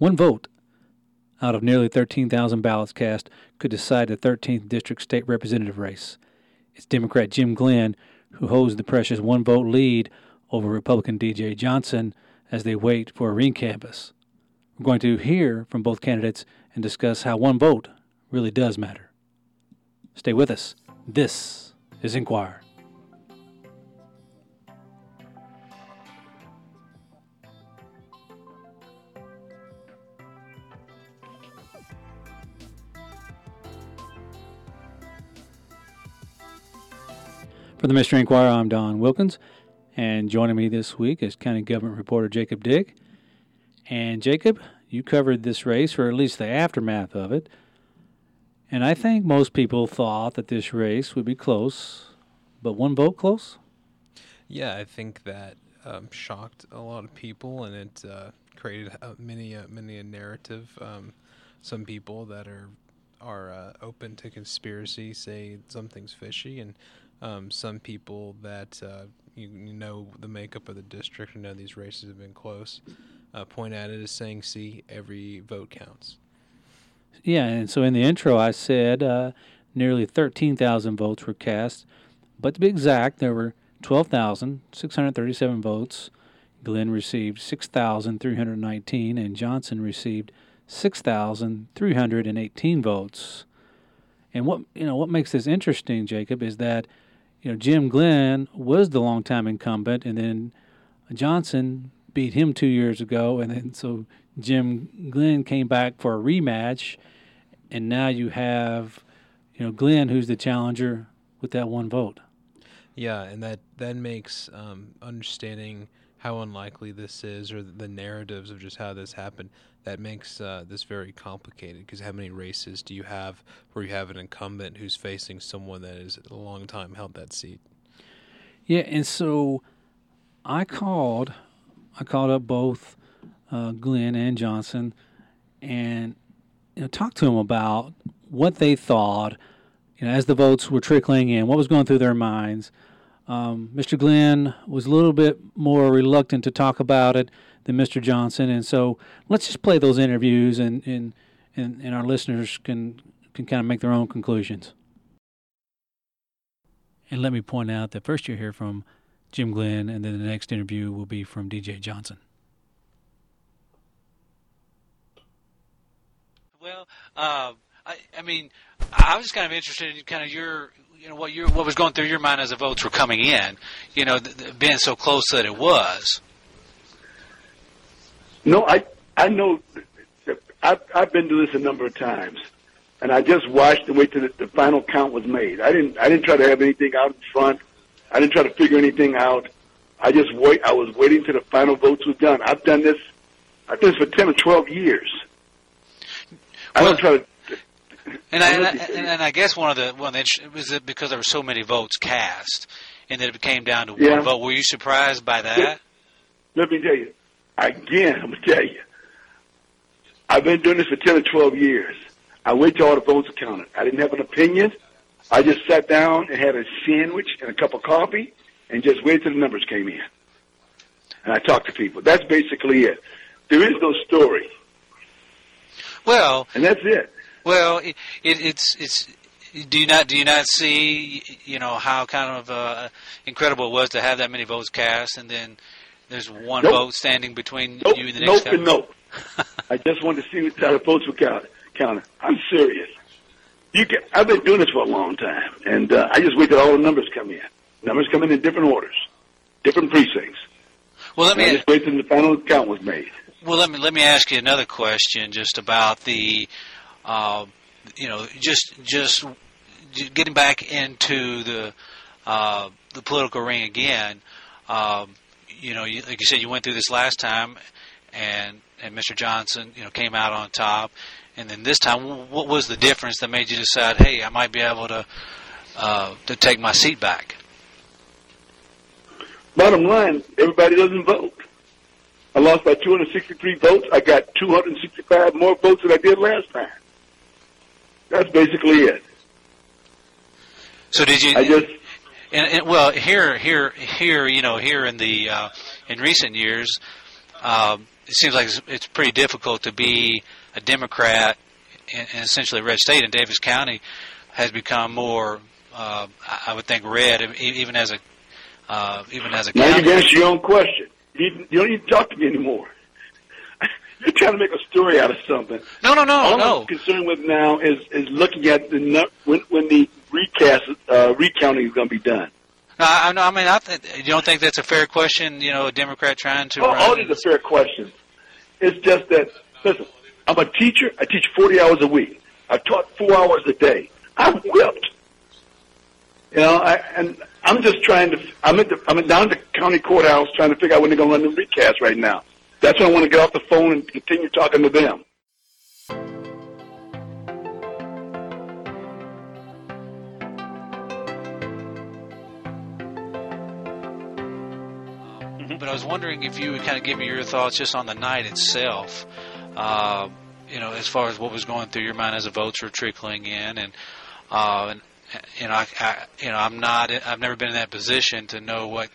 One vote out of nearly 13,000 ballots cast could decide the 13th district state representative race. It's Democrat Jim Glenn who holds the precious one vote lead over Republican DJ Johnson as they wait for a canvass. We're going to hear from both candidates and discuss how one vote really does matter. Stay with us. This is Inquire. For the Messenger Inquirer, I'm Don Wilkins, and joining me this week is County Government Reporter Jacob Dick. And Jacob, you covered this race, or at least the aftermath of it. And I think most people thought that this race would be close, but one vote close? Yeah, I think that um, shocked a lot of people, and it uh, created uh, many, uh, many a narrative. Um, some people that are are uh, open to conspiracy say something's fishy, and um, some people that uh, you, you, know the makeup of the district and know these races have been close uh, point at it as saying, "See, every vote counts." Yeah, and so in the intro, I said uh, nearly 13,000 votes were cast, but to be exact, there were 12,637 votes. Glenn received 6,319, and Johnson received 6,318 votes. And what you know what makes this interesting, Jacob, is that you know Jim Glenn was the longtime incumbent, and then Johnson beat him two years ago, and then so Jim Glenn came back for a rematch, and now you have you know Glenn who's the challenger with that one vote. Yeah, and that that makes um, understanding how unlikely this is, or the narratives of just how this happened, that makes uh, this very complicated. Because how many races do you have where you have an incumbent who's facing someone that has a long time held that seat? Yeah, and so I called, I called up both uh, Glenn and Johnson, and you know, talked to them about what they thought. You know, as the votes were trickling in, what was going through their minds um, Mr. Glenn was a little bit more reluctant to talk about it than Mr. Johnson, and so let's just play those interviews, and and, and, and our listeners can can kind of make their own conclusions. And let me point out that first you hear from Jim Glenn, and then the next interview will be from DJ Johnson. Well, uh, I, I mean, I was kind of interested in kind of your you know what your what was going through your mind as the votes were coming in, you know, th- th- being so close that it was. No, I I know. I've I've been to this a number of times, and I just watched and wait till the, the final count was made. I didn't I didn't try to have anything out in front. I didn't try to figure anything out. I just wait. I was waiting till the final votes was done. I've done this. I've done this for ten or twelve years. I don't try to and I, and, I, and I guess one of the one of the, was it because there were so many votes cast, and that it came down to yeah. one vote. Were you surprised by that? Let me tell you again. I'm gonna tell you. I've been doing this for ten or twelve years. I wait till all the votes counted. I didn't have an opinion. I just sat down and had a sandwich and a cup of coffee, and just waited till the numbers came in. And I talked to people. That's basically it. There is no story. Well, and that's it. Well, it, it, it's it's. Do you not do you not see you know how kind of uh, incredible it was to have that many votes cast and then there's one nope. vote standing between nope. you and the next nope guy? and nope. I just wanted to see how the votes were counted. counted. I'm serious. You can, I've been doing this for a long time, and uh, I just wait till all the numbers come in. Numbers come in in different orders, different precincts. Well, let me. I just wait till the final count was made. Well, let me let me ask you another question, just about the uh, you know, just just getting back into the uh, the political ring again. Um, you know, you, like you said, you went through this last time, and and Mr. Johnson, you know, came out on top. And then this time, what was the difference that made you decide, hey, I might be able to uh, to take my seat back? Bottom line, everybody doesn't vote. I lost by 263 votes. I got 265 more votes than I did last time. That's basically it. So did you? I just. And, and well, here, here, here, you know, here in the uh, in recent years, um, it seems like it's, it's pretty difficult to be a Democrat in, in essentially a red state, and Daviess County has become more, uh, I would think, red even as a uh, even as a Now county. you answer your own question. You, you don't need to talk to me anymore. You're trying to make a story out of something. No, no, no, All no. I'm concerned with now is is looking at the nu- when when the recast uh, recounting is going to be done. No, I, I mean, I th- you don't think that's a fair question? You know, a Democrat trying to All, all these are fair questions. It's just that listen. I'm a teacher. I teach 40 hours a week. I taught four hours a day. I'm whipped. You know, I, and I'm just trying to. I'm at the. I'm down at the county courthouse trying to figure out when they're going to run the recast right now. That's when I want to get off the phone and continue talking to them. But I was wondering if you would kind of give me your thoughts just on the night itself. Uh, you know, as far as what was going through your mind as the votes were trickling in, and uh, and you know, I, I you know, I'm not. I've never been in that position to know what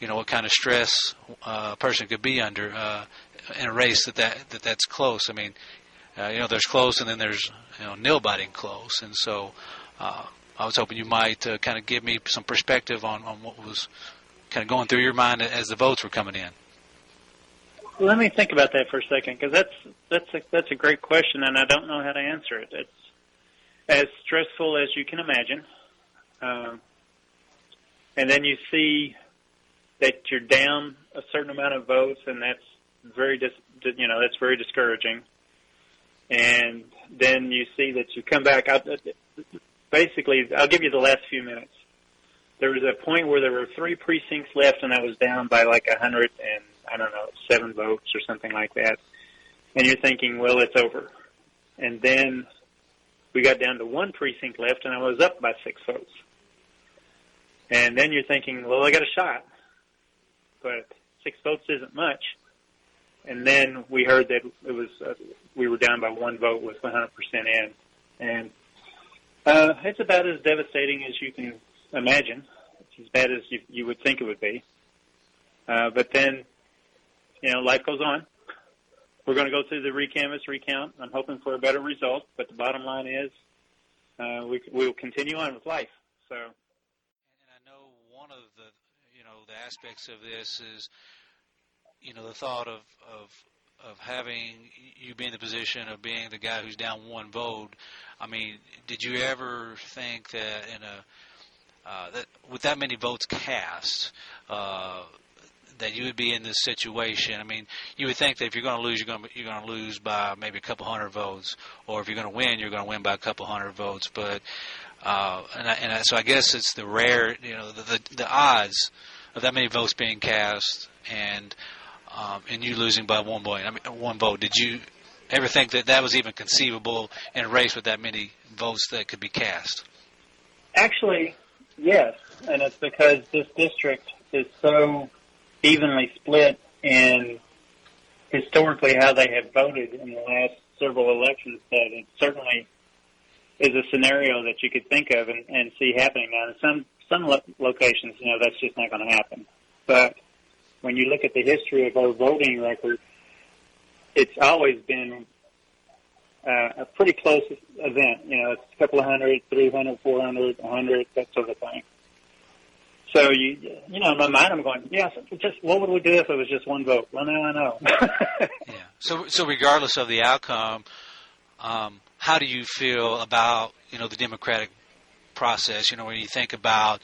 you know what kind of stress uh, a person could be under uh, in a race that, that that that's close. I mean, uh, you know, there's close, and then there's you know nail biting close, and so uh, I was hoping you might uh, kind of give me some perspective on on what was kind of going through your mind as the votes were coming in. Let me think about that for a second, because that's that's a, that's a great question, and I don't know how to answer it. It's as stressful as you can imagine, um, and then you see that you're down a certain amount of votes, and that's very dis, you know that's very discouraging. And then you see that you come back. I, basically, I'll give you the last few minutes. There was a point where there were three precincts left, and I was down by like a hundred and I don't know seven votes or something like that. And you're thinking, well, it's over. And then we got down to one precinct left, and I was up by six votes. And then you're thinking, well, I got a shot, but six votes isn't much. And then we heard that it was uh, we were down by one vote with 100% in, and uh, it's about as devastating as you can imagine. It's as bad as you, you would think it would be. Uh, but then, you know, life goes on. We're going to go through the recanvass, recount. I'm hoping for a better result, but the bottom line is uh, we we will continue on with life. So. And I know one of the you know the aspects of this is you know the thought of of of having you be in the position of being the guy who's down one vote. I mean, did you ever think that in a uh, that with that many votes cast, uh, that you would be in this situation? I mean, you would think that if you're going to lose, you're going to you're going to lose by maybe a couple hundred votes, or if you're going to win, you're going to win by a couple hundred votes. But uh, and I, and I, so I guess it's the rare, you know, the, the the odds of that many votes being cast and um, and you losing by one point, I mean one vote. Did you ever think that that was even conceivable in a race with that many votes that could be cast? Actually, yes, and it's because this district is so evenly split in historically how they have voted in the last several elections that it certainly is a scenario that you could think of and, and see happening. Now, in some some lo- locations, you know, that's just not going to happen. But when you look at the history of our voting record, it's always been uh, a pretty close event. You know, it's a couple of hundred, three hundred, four hundred, a hundred, that sort of thing. So you, you know, in my mind, I'm going, yeah. Just what would we do if it was just one vote? Well, now I know. Yeah. So so regardless of the outcome, um, how do you feel about you know the democratic process? You know, when you think about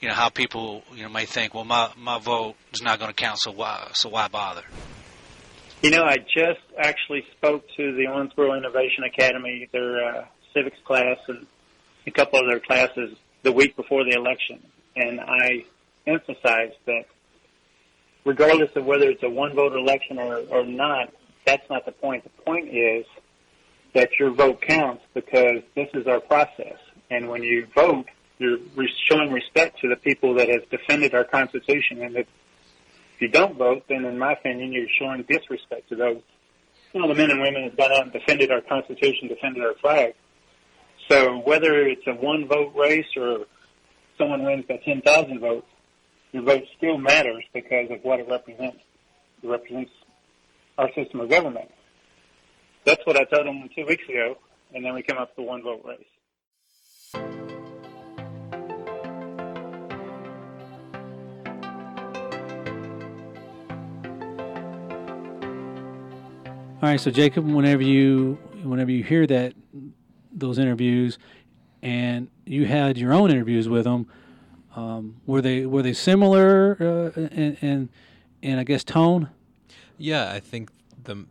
you know how people you know may think, well, my my vote is not going to count, so why so why bother? You know, I just actually spoke to the Owensboro Innovation Academy, their uh, civics class, and a couple of their classes the week before the election, and I emphasized that regardless of whether it's a one-vote election or, or not, that's not the point. The point is that your vote counts because this is our process, and when you vote, you're showing respect to the people that have defended our Constitution, and if you don't vote, then in my opinion, you're showing disrespect to those, you know, the men and women who've gone out and defended our Constitution, defended our flag. So whether it's a one vote race or someone wins by 10,000 votes, your vote still matters because of what it represents. It represents our system of government. That's what I told them two weeks ago, and then we come up with the one vote race. All right, so Jacob, whenever you whenever you hear that those interviews, and you had your own interviews with them, um, were they were they similar uh, in, in in I guess tone? Yeah, I think the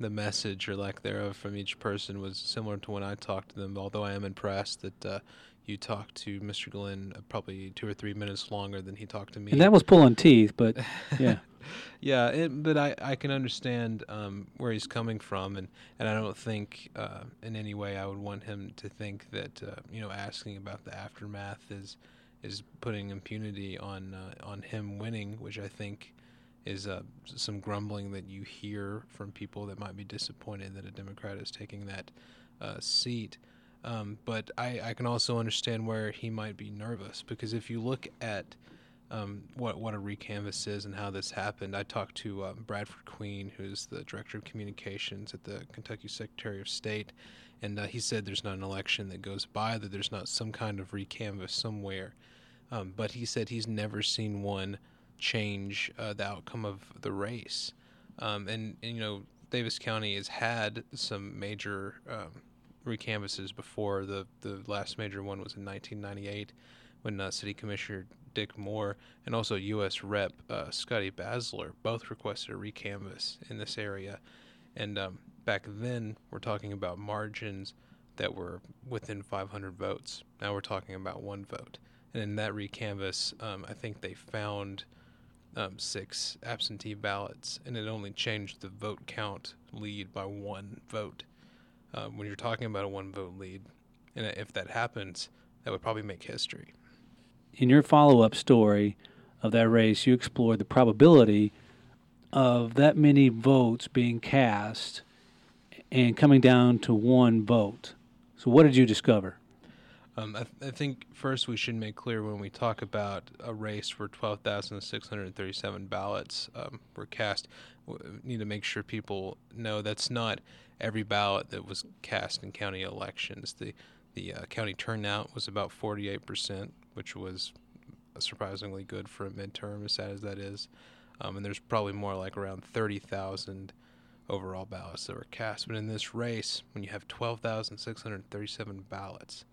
the message or lack thereof from each person was similar to when I talked to them. Although I am impressed that uh, you talked to Mr. Glenn uh, probably two or three minutes longer than he talked to me. And that was pulling teeth, but yeah. yeah, it, but I, I can understand um, where he's coming from, and, and I don't think uh, in any way I would want him to think that uh, you know asking about the aftermath is is putting impunity on uh, on him winning, which I think is uh, some grumbling that you hear from people that might be disappointed that a Democrat is taking that uh, seat. Um, but I, I can also understand where he might be nervous because if you look at um, what what a recanvass is and how this happened. I talked to um, Bradford Queen, who's the director of communications at the Kentucky Secretary of State, and uh, he said there's not an election that goes by that there's not some kind of recanvass somewhere. Um, but he said he's never seen one change uh, the outcome of the race. Um, and, and, you know, Daviess County has had some major um, recanvasses before. The the last major one was in 1998 when uh, City Commissioner Dick Moore and also U.S. Rep. Uh, Scotty Baesler both requested a recanvass in this area. And um, back then, we're talking about margins that were within 500 votes. Now we're talking about one vote. And in that recanvass, um, I think they found um, six absentee ballots, and it only changed the vote count lead by one vote. Uh, when you're talking about a one vote lead, and if that happens, that would probably make history in your follow up story of that race, you explored the probability of that many votes being cast and coming down to one vote. So, what did you discover? Um, I, th- I, think first we should make clear when we talk about a race where 12,637 ballots um, were cast, we need to make sure people know that's not every ballot that was cast in county elections. The the uh, county turnout was about 48%, which was surprisingly good for a midterm, as sad as that is. Um, and there's probably more like around 30,000 overall ballots that were cast. But in this race, when you have 12,637 ballots,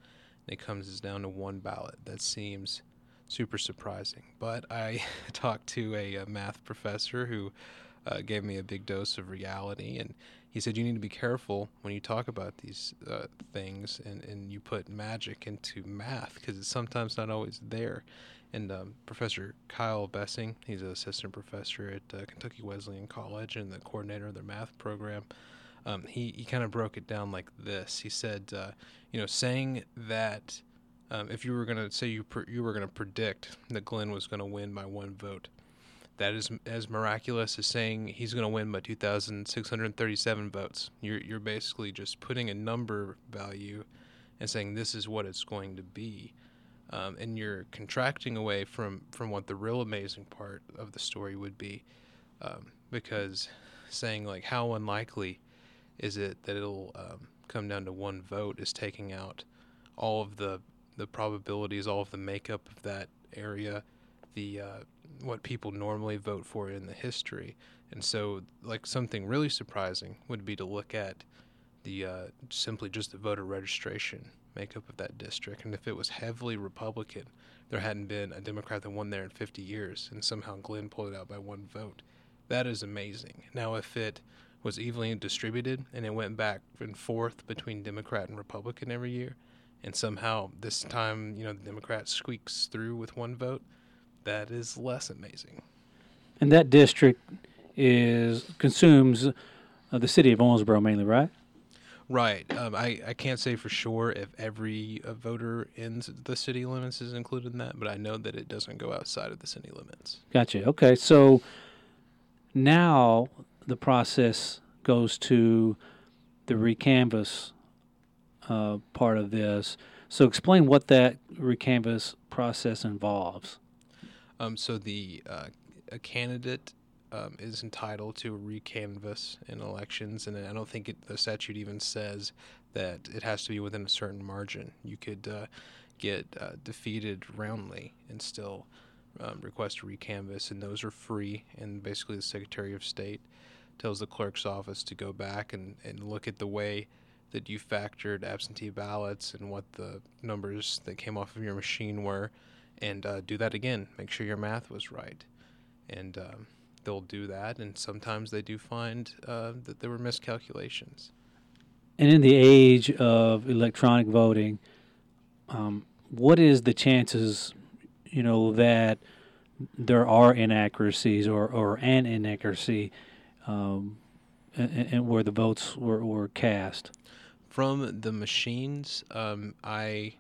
it comes down to one ballot. That seems super surprising. But I talked to a, a math professor who uh, gave me a big dose of reality, and he said you need to be careful when you talk about these uh, things and, and you put magic into math because it's sometimes not always there. And um, Professor Kyle Bessing, he's an assistant professor at uh, Kentucky Wesleyan College and the coordinator of their math program. Um, he he kind of broke it down like this. He said, uh, you know, saying that um, if you were going to say you pr- you were going to predict that Glenn was going to win by one vote, that is as miraculous as saying he's going to win by 2,637 votes. You're you're basically just putting a number value and saying this is what it's going to be, um, and you're contracting away from from what the real amazing part of the story would be, um, because saying like how unlikely is it that it'll um, come down to one vote is taking out all of the the probabilities, all of the makeup of that area, the uh, what people normally vote for in the history. And so, like something really surprising would be to look at the uh, simply just the voter registration makeup of that district. And if it was heavily Republican, there hadn't been a Democrat that won there in 50 years, and somehow Glenn pulled it out by one vote. That is amazing. Now, if it was evenly distributed and it went back and forth between Democrat and Republican every year, and somehow this time, you know, the Democrat squeaks through with one vote, that is less amazing. And that district is consumes uh, the city of Owensboro mainly, right? Right. Um, I, I can't say for sure if every uh, voter in the city limits is included in that, but I know that it doesn't go outside of the city limits. Gotcha. Okay. So now the process goes to the recanvass uh, part of this. So explain what that recanvass process involves. Um, so the uh, a candidate um, is entitled to a recanvass in elections, and I don't think it, the statute even says that it has to be within a certain margin. You could uh, get uh, defeated roundly and still um, request a recanvass, and those are free. And basically, the Secretary of State tells the clerk's office to go back and, and look at the way that you factored absentee ballots and what the numbers that came off of your machine were, and uh, do that again. Make sure your math was right. And um, they'll do that, and sometimes they do find uh, that there were miscalculations. And in the age of electronic voting, um, what is the chances, you know, that there are inaccuracies or, or an inaccuracy um, and, and where the votes were, were cast? From the machines, um, I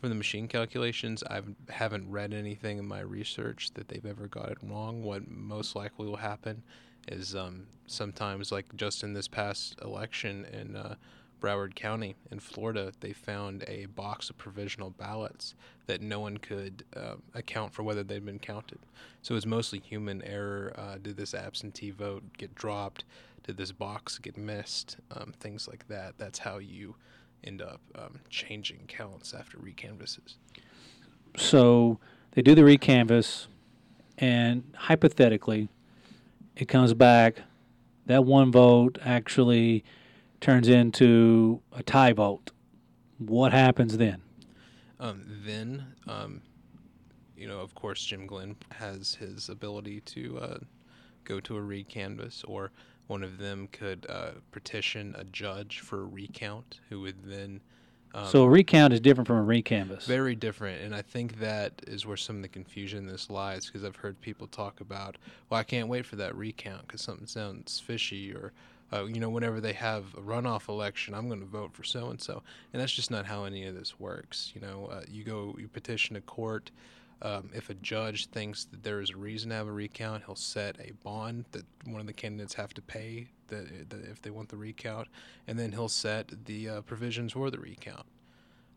from the machine calculations, I haven't read anything in my research that they've ever got it wrong. What most likely will happen is um, sometimes, like just in this past election in uh, Broward County in Florida, they found a box of provisional ballots that no one could uh, account for whether they'd been counted. So it's mostly human error. Uh, did this absentee vote get dropped? Did this box get missed? Um, things like that. That's how you end up um, changing counts after recanvasses. So they do the recanvass, and hypothetically, it comes back. That one vote actually turns into a tie vote, what happens then? Um, then, um, you know, of course, Jim Glenn has his ability to uh, go to a recanvass, or one of them could uh, petition a judge for a recount, who would then. Um, so a recount is different from a recanvass. Very different, and I think that is where some of the confusion in this lies. Because I've heard people talk about, well, I can't wait for that recount because something sounds fishy, or uh, you know, whenever they have a runoff election, I'm going to vote for so and so, and that's just not how any of this works. You know, uh, you go, you petition a court. Um, if a judge thinks that there is a reason to have a recount, he'll set a bond that one of the candidates have to pay that, that if they want the recount, and then he'll set the uh, provisions for the recount.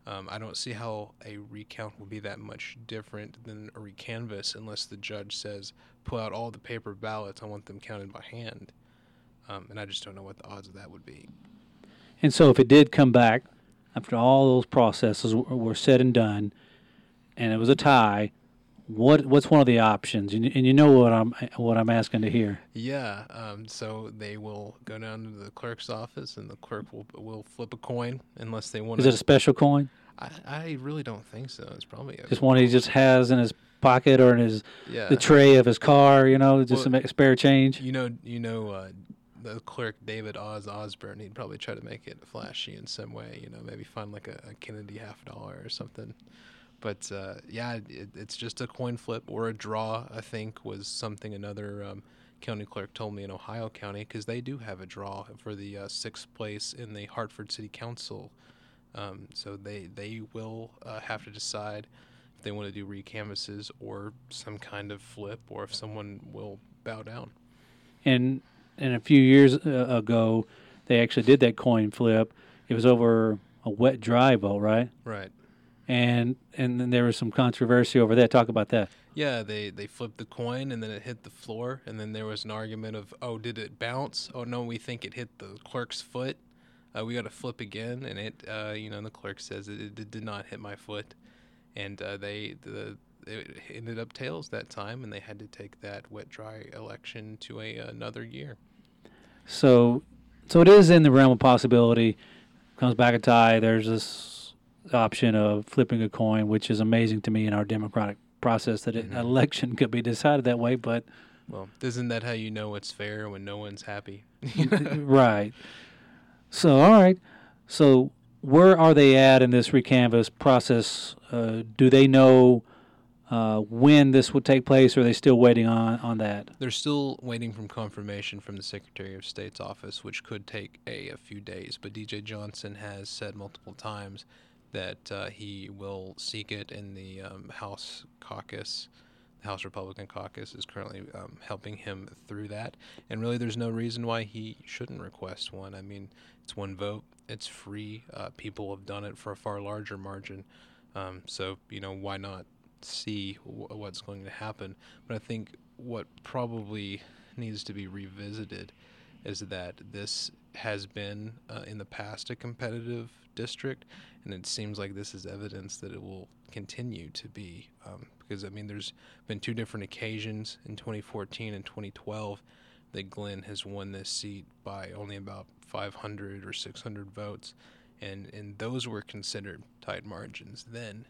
Um, I don't see how a recount will be that much different than a recanvass unless the judge says, pull out all the paper ballots, I want them counted by hand. Um, and I just don't know what the odds of that would be. And so, if it did come back after all those processes were said and done, and it was a tie, what what's one of the options? And, and you know what I'm what I'm asking to hear. Yeah. Um, so they will go down to the clerk's office, and the clerk will will flip a coin unless they want. Is it a special coin? I, I really don't think so. It's probably just one he just has in his pocket or in his yeah. the tray of his car. You know, just well, some spare change. You know, you know, uh, the clerk David Oz Osborne, he'd probably try to make it flashy in some way. You know, maybe find like a, a Kennedy half dollar or something. But uh, yeah, it, it's just a coin flip or a draw. I think was something another um, county clerk told me in Ohio County because they do have a draw for the uh, sixth place in the Hartford City Council. Um, so they they will uh, have to decide if they want to do recanvasses or some kind of flip, or if someone will bow down. And and a few years uh, ago, they actually did that coin flip. It was over a wet dry vote, right? Right. And and then there was some controversy over that. Talk about that. Yeah, they they flipped the coin and then it hit the floor, and then there was an argument of, oh, did it bounce? Oh no, we think it hit the clerk's foot. Uh, we got to flip again, and it, uh, you know, the clerk says it, it, did not hit my foot, and uh, they the it ended up tails that time, and they had to take that wet dry election to a another year. So, so it is in the realm of possibility. Comes back a tie. There's this option of flipping a coin, which is amazing to me in our democratic process that mm-hmm. an election could be decided that way. But well, isn't that how you know it's fair when no one's happy? right. So, all right. So, where are they at in this recanvass process? Uh, do they know? Uh, when this would take place, or are they still waiting on, on that? They're still waiting from confirmation from the Secretary of State's office, which could take a, a few days. But DJ Johnson has said multiple times that uh, he will seek it in the um, House caucus. The House Republican caucus is currently um, helping him through that. And really, there's no reason why he shouldn't request one. I mean, it's one vote, it's free. Uh, people have done it for a far larger margin. Um, so, you know, why not? See what's going to happen. But I think what probably needs to be revisited is that this has been uh, in the past a competitive district, and it seems like this is evidence that it will continue to be. Um, because I mean, there's been two different occasions in 2014 and 2012 that Glenn has won this seat by only about 500 or 600 votes, and and those were considered tight margins then.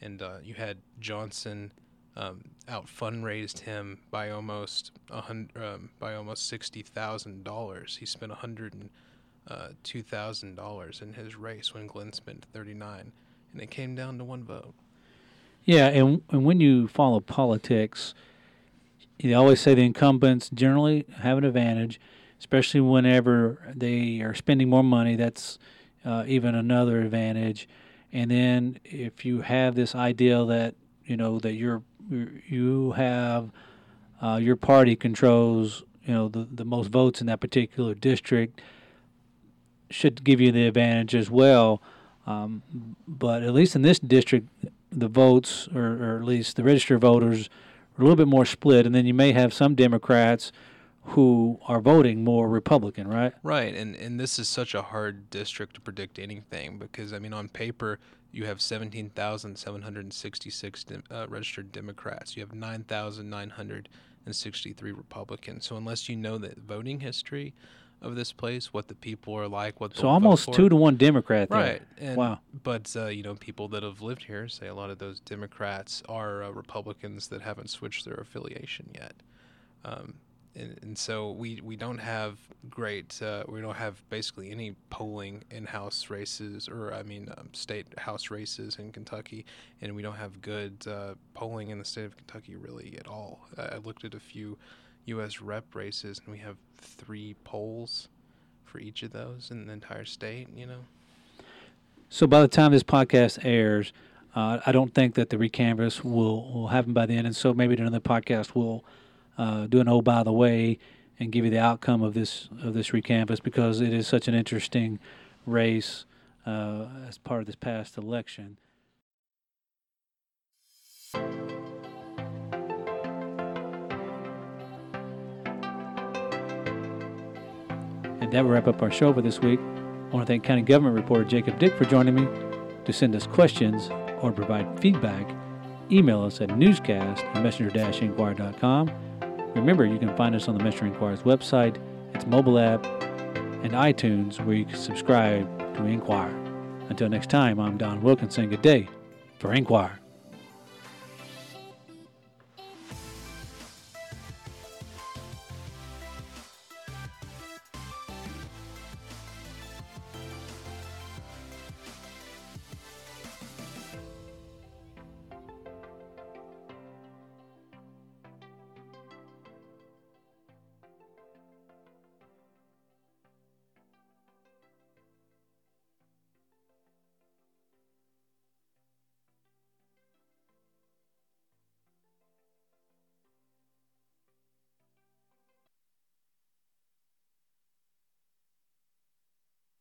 And uh, you had Johnson um, out fundraised him by almost a hundred, um, by almost sixty thousand dollars. He spent a hundred and uh, two thousand dollars in his race when Glenn spent thirty nine, and it came down to one vote. Yeah, and and when you follow politics, they always say the incumbents generally have an advantage, especially whenever they are spending more money. That's uh, even another advantage. And then if you have this idea that you know that you're you have uh, your party controls you know the, the most votes in that particular district should give you the advantage as well. Um, but at least in this district the votes or, or at least the registered voters are a little bit more split. And then you may have some democrats who are voting more republican right right and and this is such a hard district to predict anything because i mean on paper you have 17,766 uh, registered Democrats. You have 9,963 Republicans. So unless you know the voting history of this place, what the people are like, what so almost two to one Democrat, there. right? And, wow. But uh, you know, people that have lived here say a lot of those Democrats are uh, Republicans that haven't switched their affiliation yet. Um, and, and so we, we don't have great uh, we don't have basically any polling in house races or I mean um, state house races in Kentucky and we don't have good uh, polling in the state of Kentucky really at all. I looked at a few U.S. rep races and we have three polls for each of those in the entire state. You know. So by the time this podcast airs, uh, I don't think that the recanvass will will happen by then, and so maybe another podcast will uh, do an oh by the way and give you the outcome of this of this recanvass because it is such an interesting race uh, as part of this past election. And that will wrap up our show for this week. I want to thank County Government Reporter Jacob Dick for joining me. To send us questions or provide feedback, email us at newscast at messenger-inquirer.com Remember, you can find us on the Messenger Inquirer's website, its mobile app, and iTunes, where you can subscribe to Inquire. Until next time, I'm Don Wilkinson. Good day for Inquire.